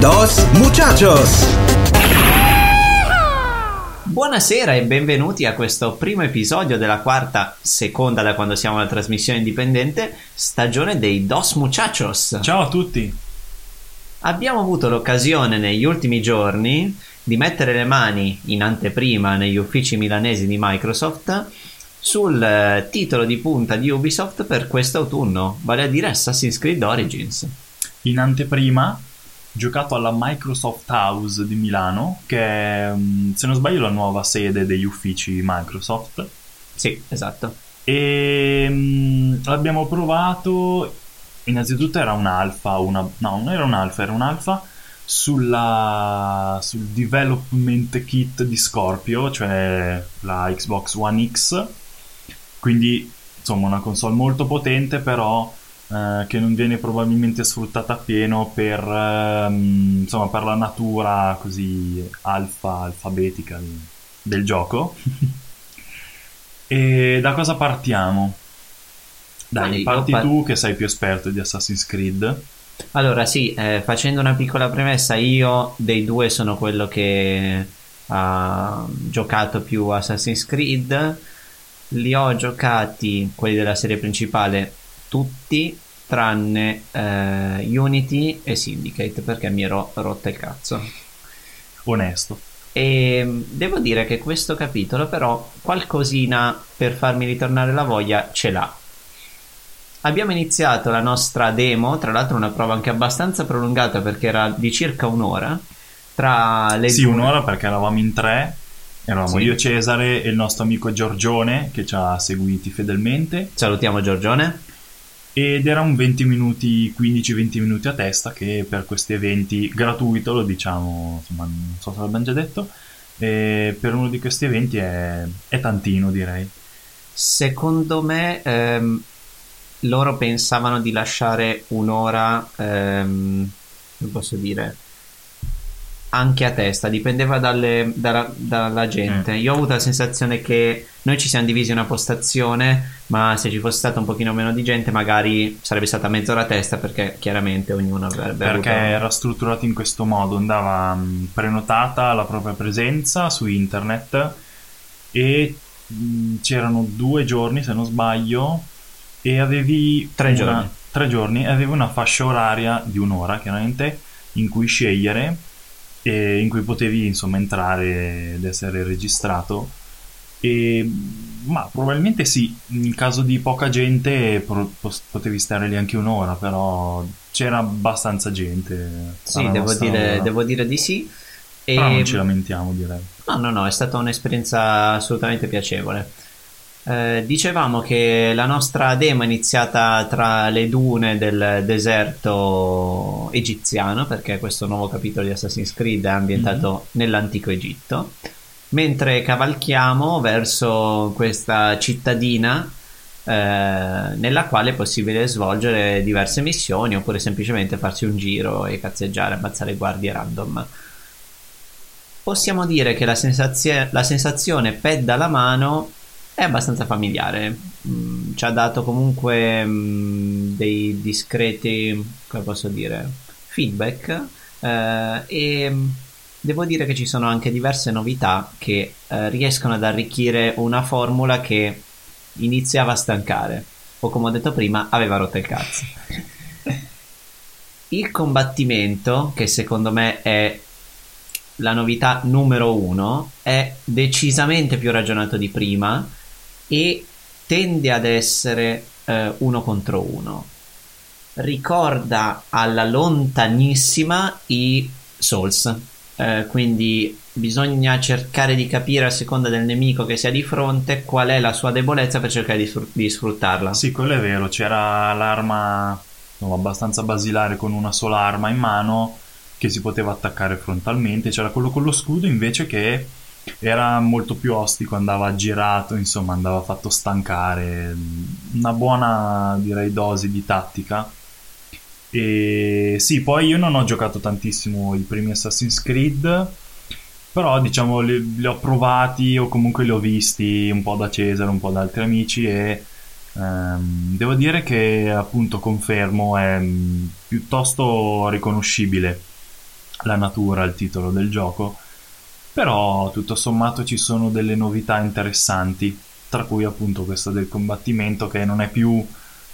Dos muchachos. Buonasera e benvenuti a questo primo episodio della quarta, seconda da quando siamo alla trasmissione indipendente, stagione dei Dos Muchachos. Ciao a tutti. Abbiamo avuto l'occasione negli ultimi giorni di mettere le mani in anteprima negli uffici milanesi di Microsoft sul eh, titolo di punta di Ubisoft per quest'autunno, vale a dire Assassin's Creed Origins. In anteprima, giocato alla Microsoft House di Milano, che è, mm, se non sbaglio, la nuova sede degli uffici Microsoft. Sì, esatto. E mm, l'abbiamo provato. Innanzitutto era un'alfa, una, no, non era un'alfa, era un'alfa sulla, sul development kit di Scorpio, cioè la Xbox One X. Quindi, insomma, una console molto potente, però eh, che non viene probabilmente sfruttata appieno per, ehm, insomma, per la natura così alfa, alfabetica del, gioco. e da cosa partiamo? Dai, parti par- tu che sei più esperto di Assassin's Creed. Allora, sì, eh, facendo una piccola premessa, io dei due sono quello che ha giocato più Assassin's Creed. Li ho giocati, quelli della serie principale, tutti, tranne eh, Unity e Syndicate, perché mi ero rotta il cazzo. Onesto. E mm, devo dire che questo capitolo, però, qualcosina per farmi ritornare la voglia ce l'ha. Abbiamo iniziato la nostra demo, tra l'altro una prova anche abbastanza prolungata perché era di circa un'ora. Tra le Sì, due- un'ora perché eravamo in tre. Eravamo Sì. io, Cesare e il nostro amico Giorgione che ci ha seguiti fedelmente. Salutiamo Giorgione. Ed era un 20 minuti, 15-20 minuti a testa che per questi eventi gratuito, lo diciamo, insomma, non so se l'abbiamo già detto, e per uno di questi eventi è, è tantino direi. Secondo me ehm, loro pensavano di lasciare un'ora, ehm, come posso dire, anche a testa, dipendeva dalle- dalla, dalla gente. Mm. Io ho avuto la sensazione che noi ci siamo divisi una postazione, ma se ci fosse stato un pochino meno di gente magari sarebbe stata mezz'ora a testa perché chiaramente ognuno avrebbe Perché avuto... era strutturato in questo modo, andava mh, prenotata la propria presenza su internet e mh, c'erano due giorni se non sbaglio e avevi Tre una- giorni. tre giorni e avevi una fascia oraria di un'ora chiaramente in cui scegliere e in cui potevi insomma entrare ed essere registrato e ma probabilmente sì in caso di poca gente pro- potevi stare lì anche un'ora però c'era abbastanza gente Sì, devo dire, devo dire di sì. E... però non ci lamentiamo direi No, no, no, è stata un'esperienza assolutamente piacevole. Eh, dicevamo che la nostra demo è iniziata tra le dune del deserto egiziano, perché questo nuovo capitolo di Assassin's Creed è ambientato nell'antico Egitto, mentre cavalchiamo verso questa cittadina eh, nella quale è possibile svolgere diverse missioni oppure semplicemente farsi un giro e cazzeggiare, ammazzare guardie random. Possiamo dire che la, sensazio- la sensazione pad alla mano è abbastanza familiare. Mm, ci ha dato comunque mm, dei discreti, come posso dire, feedback. eh, e mm, devo dire che ci sono anche diverse novità che eh, riescono ad arricchire una formula che iniziava a stancare. O come ho detto prima, aveva rotto il cazzo. Il combattimento, che secondo me è la novità numero uno, è decisamente più ragionato di prima e tende ad essere eh, uno contro uno. Ricorda alla lontanissima i Souls, eh, quindi bisogna cercare di capire a seconda del nemico che si ha di fronte qual è la sua debolezza per cercare di, sfr- di sfruttarla. Sì, quello è vero, c'era l'arma insomma, abbastanza basilare con una sola arma in mano che si poteva attaccare frontalmente, c'era quello con lo scudo invece che era molto più ostico, andava girato, insomma andava fatto stancare, una buona direi dose di tattica. E sì, poi io non ho giocato tantissimo i primi Assassin's Creed, però diciamo li, li ho provati o comunque li ho visti un po' da Cesare, un po' da altri amici e ehm, devo dire che appunto confermo è piuttosto riconoscibile la natura, il titolo del gioco però tutto sommato ci sono delle novità interessanti, tra cui appunto questa del combattimento che non è più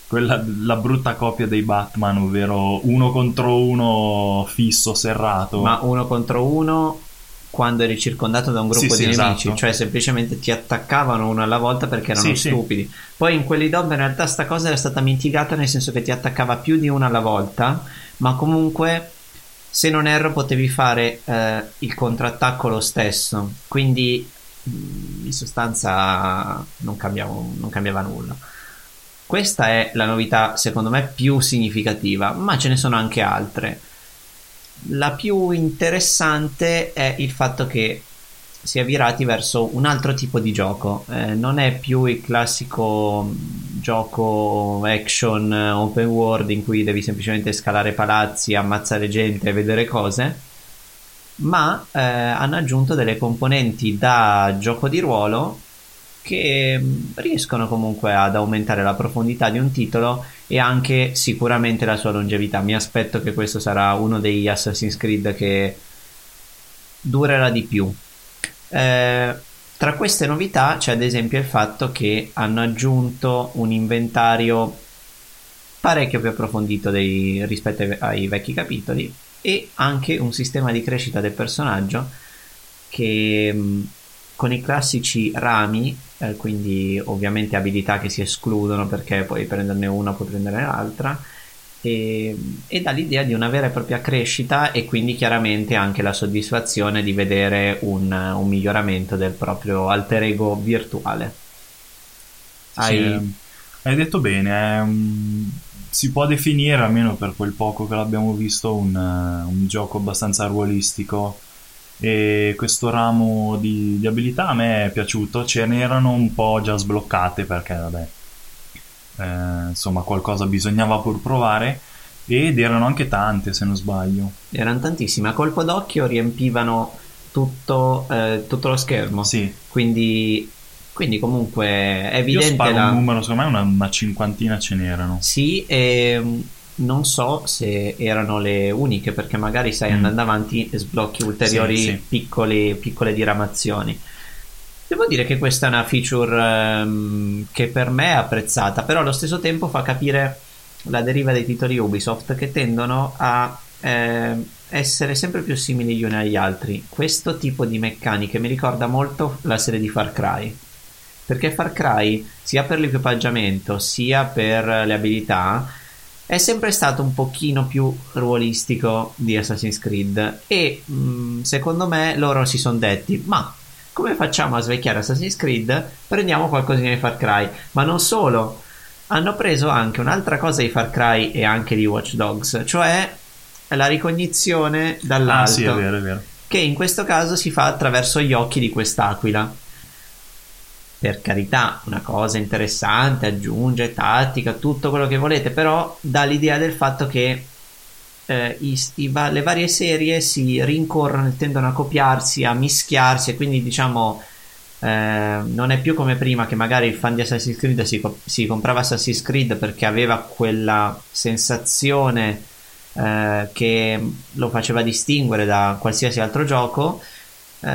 quella, la brutta copia dei Batman, ovvero uno contro uno fisso, serrato. Ma uno contro uno quando eri circondato da un gruppo sì, di sì, nemici, esatto. cioè semplicemente ti attaccavano uno alla volta perché erano Sì, stupidi. Poi in quelli dopo in realtà sta cosa era stata mitigata nel senso che ti attaccava più di uno alla volta, ma comunque se non erro potevi fare eh, il contrattacco lo stesso, quindi mh, in sostanza non cambiava, non cambiava nulla. Questa è la novità secondo me più significativa, ma ce ne sono anche altre. La più interessante è il fatto che si è virati verso un altro tipo di gioco. Eh, non è più il classico mh, gioco action eh, open world in cui devi semplicemente scalare palazzi, ammazzare gente e vedere cose, ma eh, hanno aggiunto delle componenti da gioco di ruolo che mh, riescono comunque ad aumentare la profondità di un titolo e anche sicuramente la sua longevità. Mi aspetto che questo sarà uno degli Assassin's Creed che durerà di più. Eh, tra queste novità c'è ad esempio il fatto che hanno aggiunto un inventario parecchio più approfondito dei- rispetto ai, ai vecchi capitoli e anche un sistema di crescita del personaggio che mh, con i classici rami, eh, quindi ovviamente abilità che si escludono perché puoi prenderne una, puoi prenderne l'altra, e, e dà l'idea di una vera e propria crescita e quindi chiaramente anche la soddisfazione di vedere un, un miglioramento del proprio alter ego virtuale. Sì, Hai- ehm, hai detto bene, è un- si può definire, almeno per quel poco che l'abbiamo visto, un, un gioco abbastanza ruolistico e questo ramo di, di abilità a me è piaciuto, ce n'erano un po' già sbloccate perché vabbè, eh, insomma qualcosa bisognava pur provare ed erano anche tante se non sbaglio. Erano tantissime, a colpo d'occhio riempivano tutto, eh, tutto lo schermo. Sì, Quindi, quindi comunque è io evidente sparo la... un numero, secondo me una, una cinquantina ce n'erano. Sì, e mm, non so se erano le uniche, perché magari sai Mm. andando avanti sblocchi ulteriori Sì, sì. piccole, piccole diramazioni. Devo dire che questa è una feature ehm, che per me è apprezzata, però allo stesso tempo fa capire la deriva dei titoli Ubisoft che tendono a ehm, essere sempre più simili gli uni agli altri. Questo tipo di meccaniche mi ricorda molto la serie di Far Cry. Perché Far Cry, sia per l'equipaggiamento sia per le abilità, è sempre stato un pochino più ruolistico di Assassin's Creed. E mh, secondo me loro si sono detti: Ma come facciamo a svecchiare Assassin's Creed? Prendiamo qualcosina di Far Cry. Ma non solo, hanno preso anche un'altra cosa di Far Cry e anche di Watch Dogs, cioè la ricognizione Ah dall'alto sì, è vero, è vero. che in questo caso si fa attraverso gli occhi di quest'aquila. Per carità, una cosa interessante, aggiunge tattica, tutto quello che volete, però dà l'idea del fatto che eh, i- i va- le varie serie si rincorrono e tendono a copiarsi, a mischiarsi, e quindi diciamo eh, non è più come prima che magari il fan di Assassin's Creed si, si comprava Assassin's Creed perché aveva quella sensazione eh, che lo faceva distinguere da qualsiasi altro gioco eh,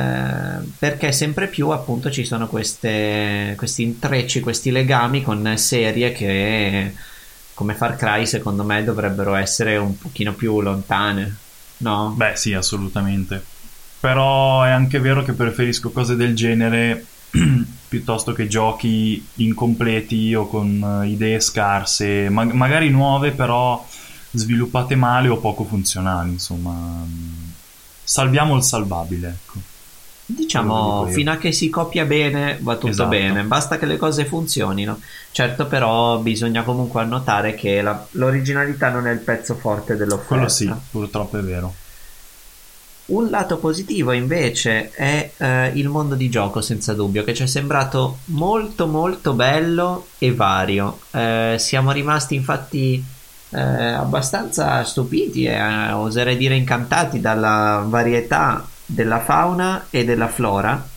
perché sempre più appunto ci sono queste, questi intrecci, questi legami con serie che come Far Cry secondo me dovrebbero essere un pochino più lontane, no? Beh, sì, assolutamente. Però è anche vero che preferisco cose del genere piuttosto che giochi incompleti o con eh, idee scarse, ma- magari nuove, però sviluppate male o poco funzionali. Insomma, mm, salviamo il salvabile, ecco. Diciamo, fino a che si copia bene va tutto Esatto. bene, basta che le cose funzionino. Certo, però bisogna comunque annotare che la- l'originalità non è il pezzo forte dell'offerta. Quello sì, purtroppo è vero. Un lato positivo invece è eh, il mondo di gioco, senza dubbio, che ci è sembrato molto molto bello e vario. Eh, siamo rimasti infatti eh, abbastanza stupiti e eh, oserei dire incantati dalla varietà della fauna e della flora.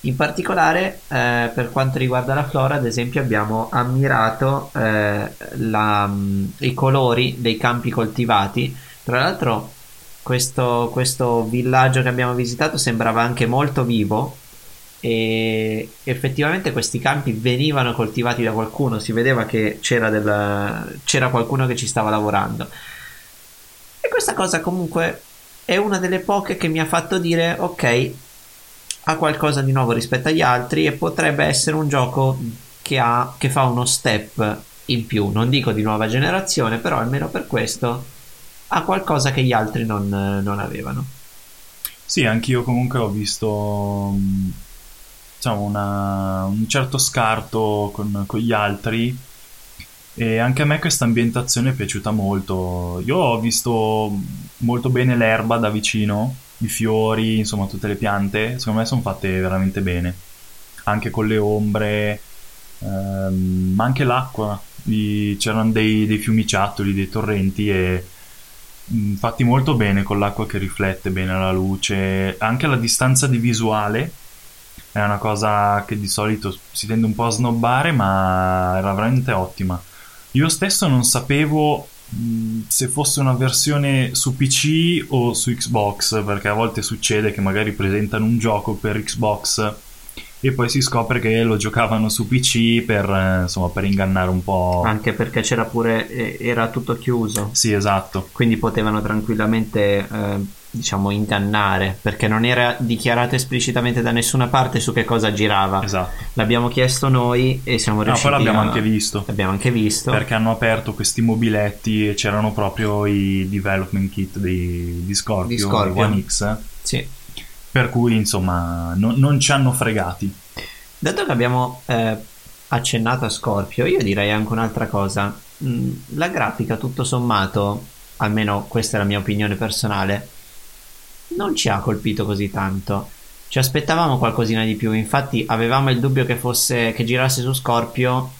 In particolare, eh, per quanto riguarda la flora, ad esempio, abbiamo ammirato eh, la- i colori dei campi coltivati. Tra l'altro, questo, questo villaggio che abbiamo visitato sembrava anche molto vivo e effettivamente questi campi venivano coltivati da qualcuno, si vedeva che c'era, del- c'era qualcuno che ci stava lavorando. E questa cosa comunque è una delle poche che mi ha fatto dire ok, ha qualcosa di nuovo rispetto agli altri e potrebbe essere un gioco che, ha, che fa uno step in più, non dico di nuova generazione, però almeno per questo ha qualcosa che gli altri non, non avevano. Sì, anch'io comunque ho visto mh, diciamo una- un certo scarto con, con gli altri e anche a me questa ambientazione è piaciuta molto. Io ho visto molto bene l'erba da vicino, i fiori, insomma tutte le piante, secondo me sono fatte veramente bene, anche con le ombre, ehm, ma anche l'acqua, I- c'erano dei, dei fiumiciattoli, dei torrenti e mh, fatti molto bene con l'acqua che riflette bene la luce, anche la distanza di visuale è una cosa che di solito si tende un po' a snobbare, ma era veramente ottima. Io stesso non sapevo mh, se fosse una versione su PC o su Xbox, perché a volte succede che magari presentano un gioco per Xbox e poi si scopre che lo giocavano su PC per, eh, insomma, per ingannare un po'. Anche perché c'era pure, eh, era tutto chiuso, Sì, esatto. quindi potevano tranquillamente, eh, diciamo, ingannare, perché non era dichiarato esplicitamente da nessuna parte su che cosa girava. Esatto. L'abbiamo chiesto noi e siamo No, riusciti poi l'abbiamo a- anche visto. L'abbiamo anche visto. perché hanno aperto questi mobiletti e c'erano proprio i development kit di, di Scorpio, Di Scorpio. One X Sì. per cui insomma non, non ci hanno fregati Dato che abbiamo eh, accennato a Scorpio, io direi anche un'altra cosa. Mm, la grafica, tutto sommato, almeno questa è la mia opinione personale, non ci ha colpito così tanto. Ci aspettavamo qualcosina di più. Infatti, avevamo il dubbio che fosse che girasse su Scorpio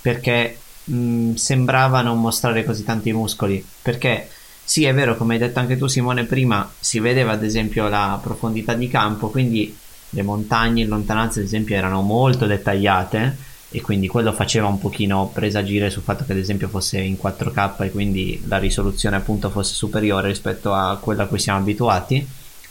perché mm, sembrava non mostrare così tanti muscoli. Perché sì, è vero, come hai detto anche tu, Simone, prima si vedeva ad esempio la profondità di campo, quindi le montagne in lontananza, ad esempio, erano molto dettagliate e quindi quello faceva un pochino presagire sul fatto che ad esempio fosse in 4K e quindi la risoluzione appunto fosse superiore rispetto a quella a cui siamo abituati.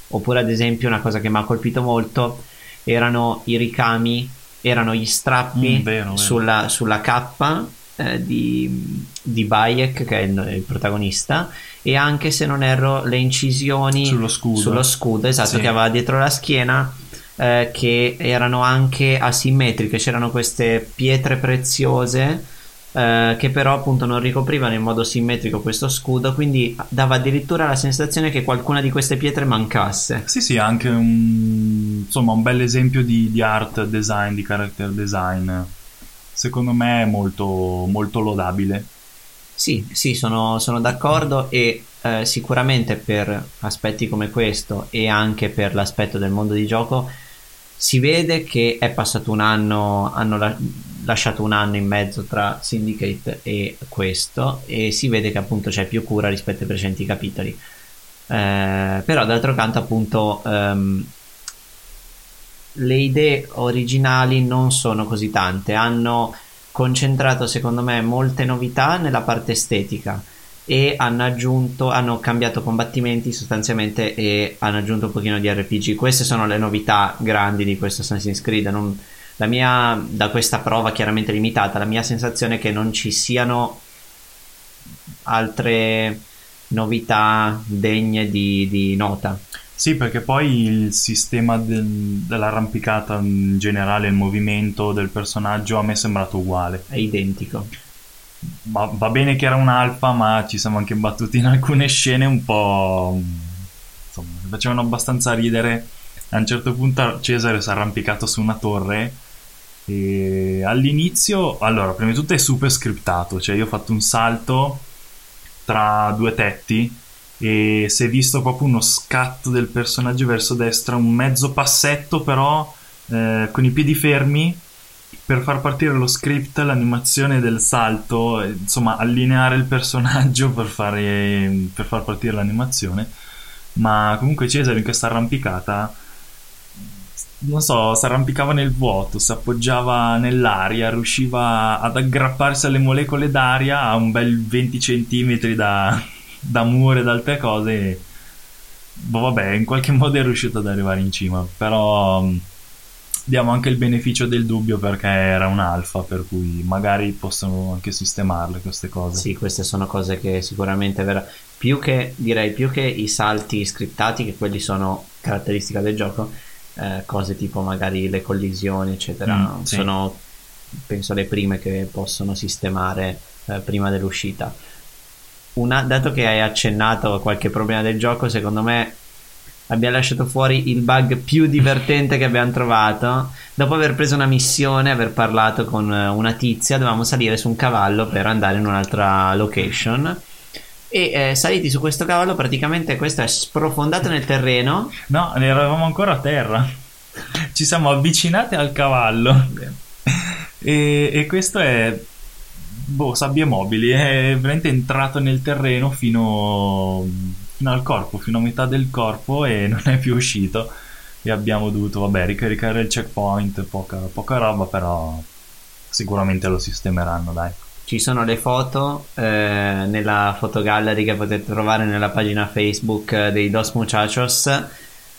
Oppure ad esempio una cosa che mi ha colpito molto erano i ricami, erano gli strappi Mm, vero, vero. Sulla, sulla cappa eh, di, di Bayek che è il, il protagonista e anche se non erro le incisioni Sullo scudo. sullo scudo, esatto, Sì. che aveva dietro la schiena eh, che erano anche asimmetriche, c'erano queste pietre preziose eh, che però appunto non ricoprivano in modo simmetrico questo scudo, quindi dava addirittura la sensazione che qualcuna di queste pietre mancasse. sì sì anche un, insomma un bel esempio di, di art design di character design secondo me è molto, molto lodabile Sì, sì, sono, sono d'accordo e eh, sicuramente per aspetti come questo e anche per l'aspetto del mondo di gioco si vede che è passato un anno, hanno la- lasciato un anno in mezzo tra Syndicate e questo e si vede che appunto c'è più cura rispetto ai precedenti capitoli. Eh, però d'altro canto appunto ehm, le idee originali non sono così tante, hanno concentrato secondo me molte novità nella parte estetica e hanno aggiunto, hanno cambiato combattimenti sostanzialmente e hanno aggiunto un pochino di RPG. Queste sono le novità grandi di questo Assassin's Creed. Non- la mia, da questa prova chiaramente limitata, la mia sensazione è che non ci siano altre novità degne di, di nota. Sì, perché poi il sistema del- dell'arrampicata in generale, il movimento del personaggio a me è sembrato uguale. È identico. Va, va bene che era un'alfa, ma ci siamo anche battuti in alcune scene un po'. insomma, facevano abbastanza ridere. A un certo punto Cesare si è arrampicato su una torre e all'inizio, allora, prima di tutto è super scriptato, cioè io ho fatto un salto tra due tetti e si è visto proprio uno scatto del personaggio verso destra, un mezzo passetto però eh, con i piedi fermi per far partire lo script, l'animazione del salto, insomma allineare il personaggio per, fare, per far partire l'animazione. Ma comunque Cesare in questa arrampicata, non so, si arrampicava nel vuoto, si appoggiava nell'aria, riusciva ad aggrapparsi alle molecole d'aria a un bel 20 cm da, da muro da altre cose. Boh, vabbè, in qualche modo è riuscito ad arrivare in cima, però diamo anche il beneficio del dubbio perché era un alfa, per cui magari possono anche sistemarle queste cose. Sì, queste sono cose che sicuramente vera... più che direi più che i salti scriptati, che quelli sono caratteristica del gioco, eh, cose tipo magari le collisioni, eccetera, mm, sì. sono penso le prime che possono sistemare eh, prima dell'uscita. Una, dato che hai accennato a qualche problema del gioco, secondo me abbiamo lasciato fuori il bug più divertente che abbiamo trovato. Dopo aver preso una missione, aver parlato con una tizia, dovevamo salire su un cavallo per andare in un'altra location. E eh, saliti su questo cavallo, praticamente questo è sprofondato nel terreno. No, eravamo ancora a terra. Ci siamo avvicinati al cavallo. E, e questo è boh, sabbie mobili. È veramente entrato nel terreno fino fino al corpo, fino a metà del corpo e non è più uscito e abbiamo dovuto, vabbè, ricaricare il checkpoint, poca, poca roba, però sicuramente lo sistemeranno, dai. Ci sono le foto eh, nella fotogallery che potete trovare nella pagina Facebook dei Dos Muchachos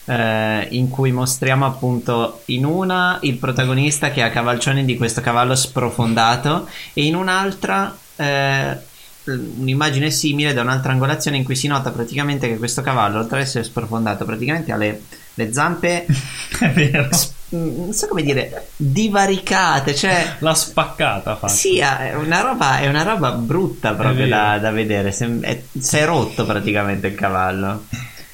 eh, in cui mostriamo appunto in una il protagonista che ha cavalcioni di questo cavallo sprofondato e in un'altra eh, un'immagine simile da un'altra angolazione in cui si nota praticamente che questo cavallo, oltre ad essere sprofondato, praticamente ha le, le zampe. È vero. Mm, non so come dire, divaricate. Cioè, La spaccata fa. Sì, è una roba, è una roba brutta proprio da, da, vedere. Si è rotto praticamente il cavallo.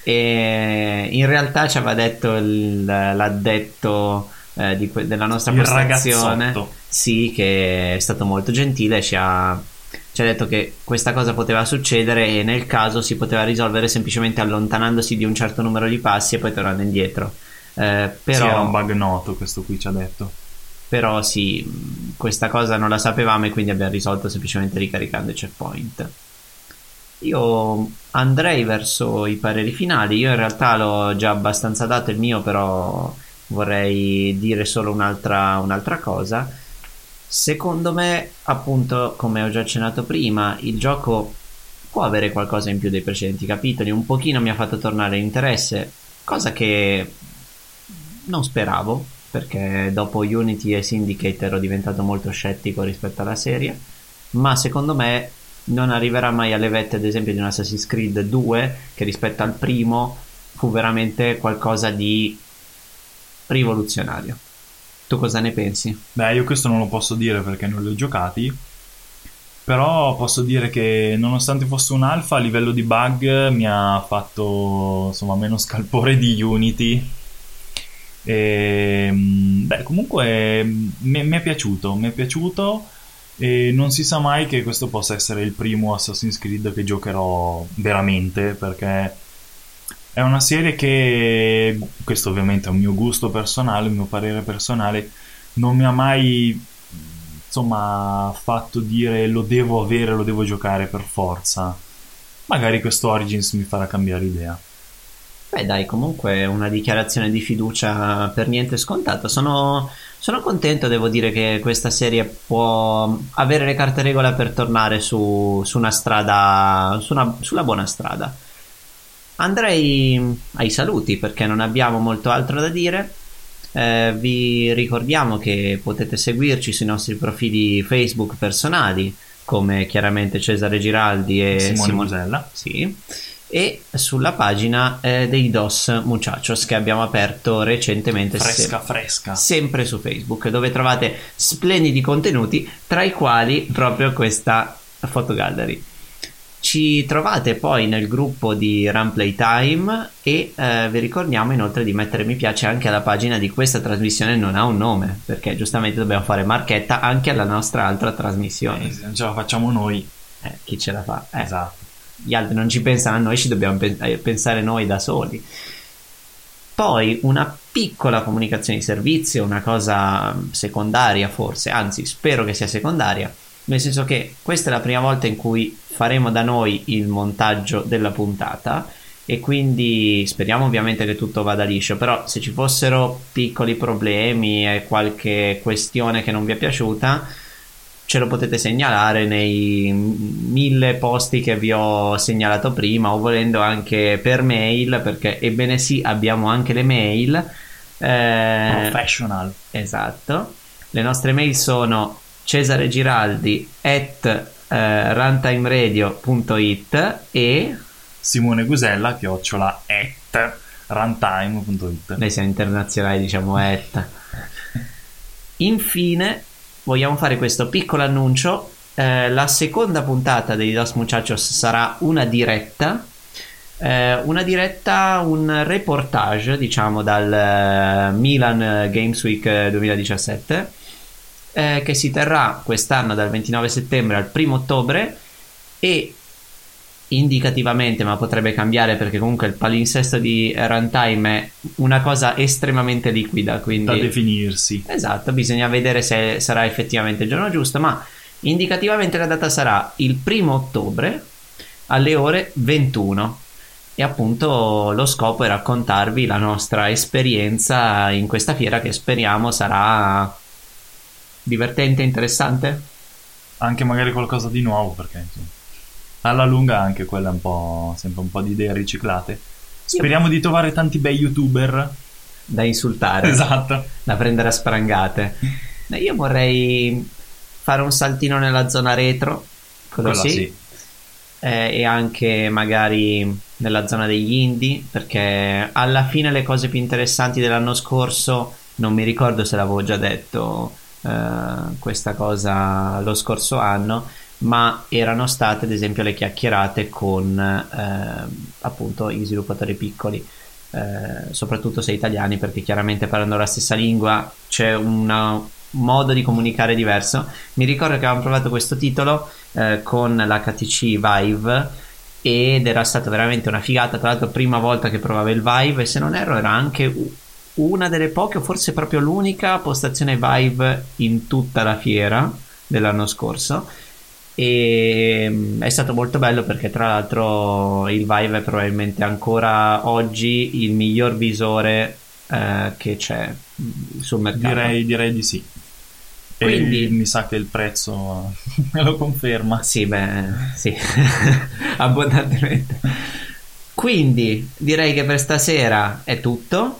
E in realtà ci aveva detto il, l'addetto eh, di, della nostra il postazione. Ragazzotto. Sì, che è stato molto gentile, ci ha ci ha detto che questa cosa poteva succedere e nel caso si poteva risolvere semplicemente allontanandosi di un certo numero di passi e poi tornando indietro. Eh, però, sì, era un bug noto questo qui ci ha detto. Però sì, questa cosa non la sapevamo e quindi abbiamo risolto semplicemente ricaricando i checkpoint. Io andrei verso i pareri finali, io in realtà l'ho già abbastanza dato il mio, però vorrei dire solo un'altra, un'altra cosa Secondo me, appunto, come ho già accennato prima, il gioco può avere qualcosa in più dei precedenti capitoli, un pochino mi ha fatto tornare interesse, cosa che non speravo, perché dopo Unity e Syndicate ero diventato molto scettico rispetto alla serie, ma secondo me non arriverà mai alle vette ad esempio di un Assassin's Creed 2 che rispetto al primo fu veramente qualcosa di rivoluzionario. Tu cosa ne pensi? Beh, io questo non lo posso dire perché non li ho giocati. Però posso dire che nonostante fosse un alfa, a livello di bug mi ha fatto insomma meno scalpore di Unity. E, beh, comunque mi, mi è piaciuto, mi è piaciuto e non si sa mai che questo possa essere il primo Assassin's Creed che giocherò veramente perché è una serie che, questo ovviamente è un mio gusto personale, un mio parere personale, non mi ha mai insomma fatto dire lo devo avere, lo devo giocare per forza. Magari questo Origins mi farà cambiare idea. Beh dai, comunque una dichiarazione di fiducia per niente scontata. Sono, sono, contento, devo dire, che questa serie può avere le carte regola per tornare su, su una strada, su una, sulla buona strada. Andrei ai saluti perché non abbiamo molto altro da dire. Eh, vi ricordiamo che potete seguirci sui nostri profili Facebook personali come chiaramente Cesare Giraldi e Simone, Musella. Sì. E sulla pagina eh, dei Dos Muchachos che abbiamo aperto recentemente. Fresca, se- fresca. Sempre su Facebook, dove trovate splendidi contenuti, tra i quali proprio questa fotogallery. Ci trovate poi nel gruppo di Run Playtime e eh, vi ricordiamo inoltre di mettere mi piace anche alla pagina di questa trasmissione non ha un nome, perché giustamente dobbiamo fare marchetta anche alla nostra altra trasmissione. Eh, se non ce la facciamo noi. Eh, chi ce la fa? Eh, Esatto. Gli altri non ci pensano a noi, ci dobbiamo pen- eh, pensare noi da soli. Poi una piccola comunicazione di servizio, una cosa secondaria forse, anzi spero che sia secondaria, nel senso che questa è la prima volta in cui faremo da noi il montaggio della puntata e quindi speriamo ovviamente che tutto vada liscio, però se ci fossero piccoli problemi e qualche questione che non vi è piaciuta, ce lo potete segnalare nei mille posti che vi ho segnalato prima o volendo anche per mail perché ebbene sì abbiamo anche le mail eh, Professional. esatto le nostre mail sono Cesare Giraldi at eh, runtimeradio.it e Simone Gusella, chiocciola, at runtime.it. noi siamo internazionali diciamo at. Infine vogliamo fare questo piccolo annuncio. Eh, la seconda puntata dei Dos Muchachos sarà una diretta. Eh, una diretta, un reportage diciamo dal eh, Milan Games Week eh, 2017 eh, che si terrà quest'anno dal 29 settembre al 1 ottobre e indicativamente ma potrebbe cambiare perché comunque il palinsesto di runtime è una cosa estremamente liquida quindi Da definirsi. Esatto, bisogna vedere se sarà effettivamente il giorno giusto, ma indicativamente la data sarà il primo ottobre alle ore 21. E appunto lo scopo è raccontarvi la nostra esperienza in questa fiera che speriamo sarà divertente interessante. Anche magari qualcosa di nuovo, perché insomma, alla lunga anche quella è un po' sempre un po' di idee riciclate. Speriamo di trovare tanti bei youtuber. Da insultare, Esatto. da prendere a sprangate. Io vorrei fare un saltino nella zona retro, quello Quella sì. sì. eh, e anche magari nella zona degli indie perché alla fine le cose più interessanti dell'anno scorso non mi ricordo se l'avevo già detto eh, questa cosa lo scorso anno ma erano state ad esempio le chiacchierate con eh, appunto gli sviluppatori piccoli eh, soprattutto se italiani perché chiaramente parlando la stessa lingua c'è un modo di comunicare diverso. Mi ricordo che avevamo provato questo titolo eh, con l'HTC Vive ed era stata veramente una figata. Tra l'altro prima volta che provavo il Vive e se non erro era anche una delle poche o forse proprio l'unica postazione Vive in tutta la fiera dell'anno scorso e mm, è stato molto bello perché tra l'altro il Vive è probabilmente ancora oggi il miglior visore eh, che c'è mm, sul mercato Direi, direi di sì. Quindi- E mi sa che il prezzo me lo conferma. Sì, beh, sì, abbondantemente. Quindi direi che per stasera è tutto.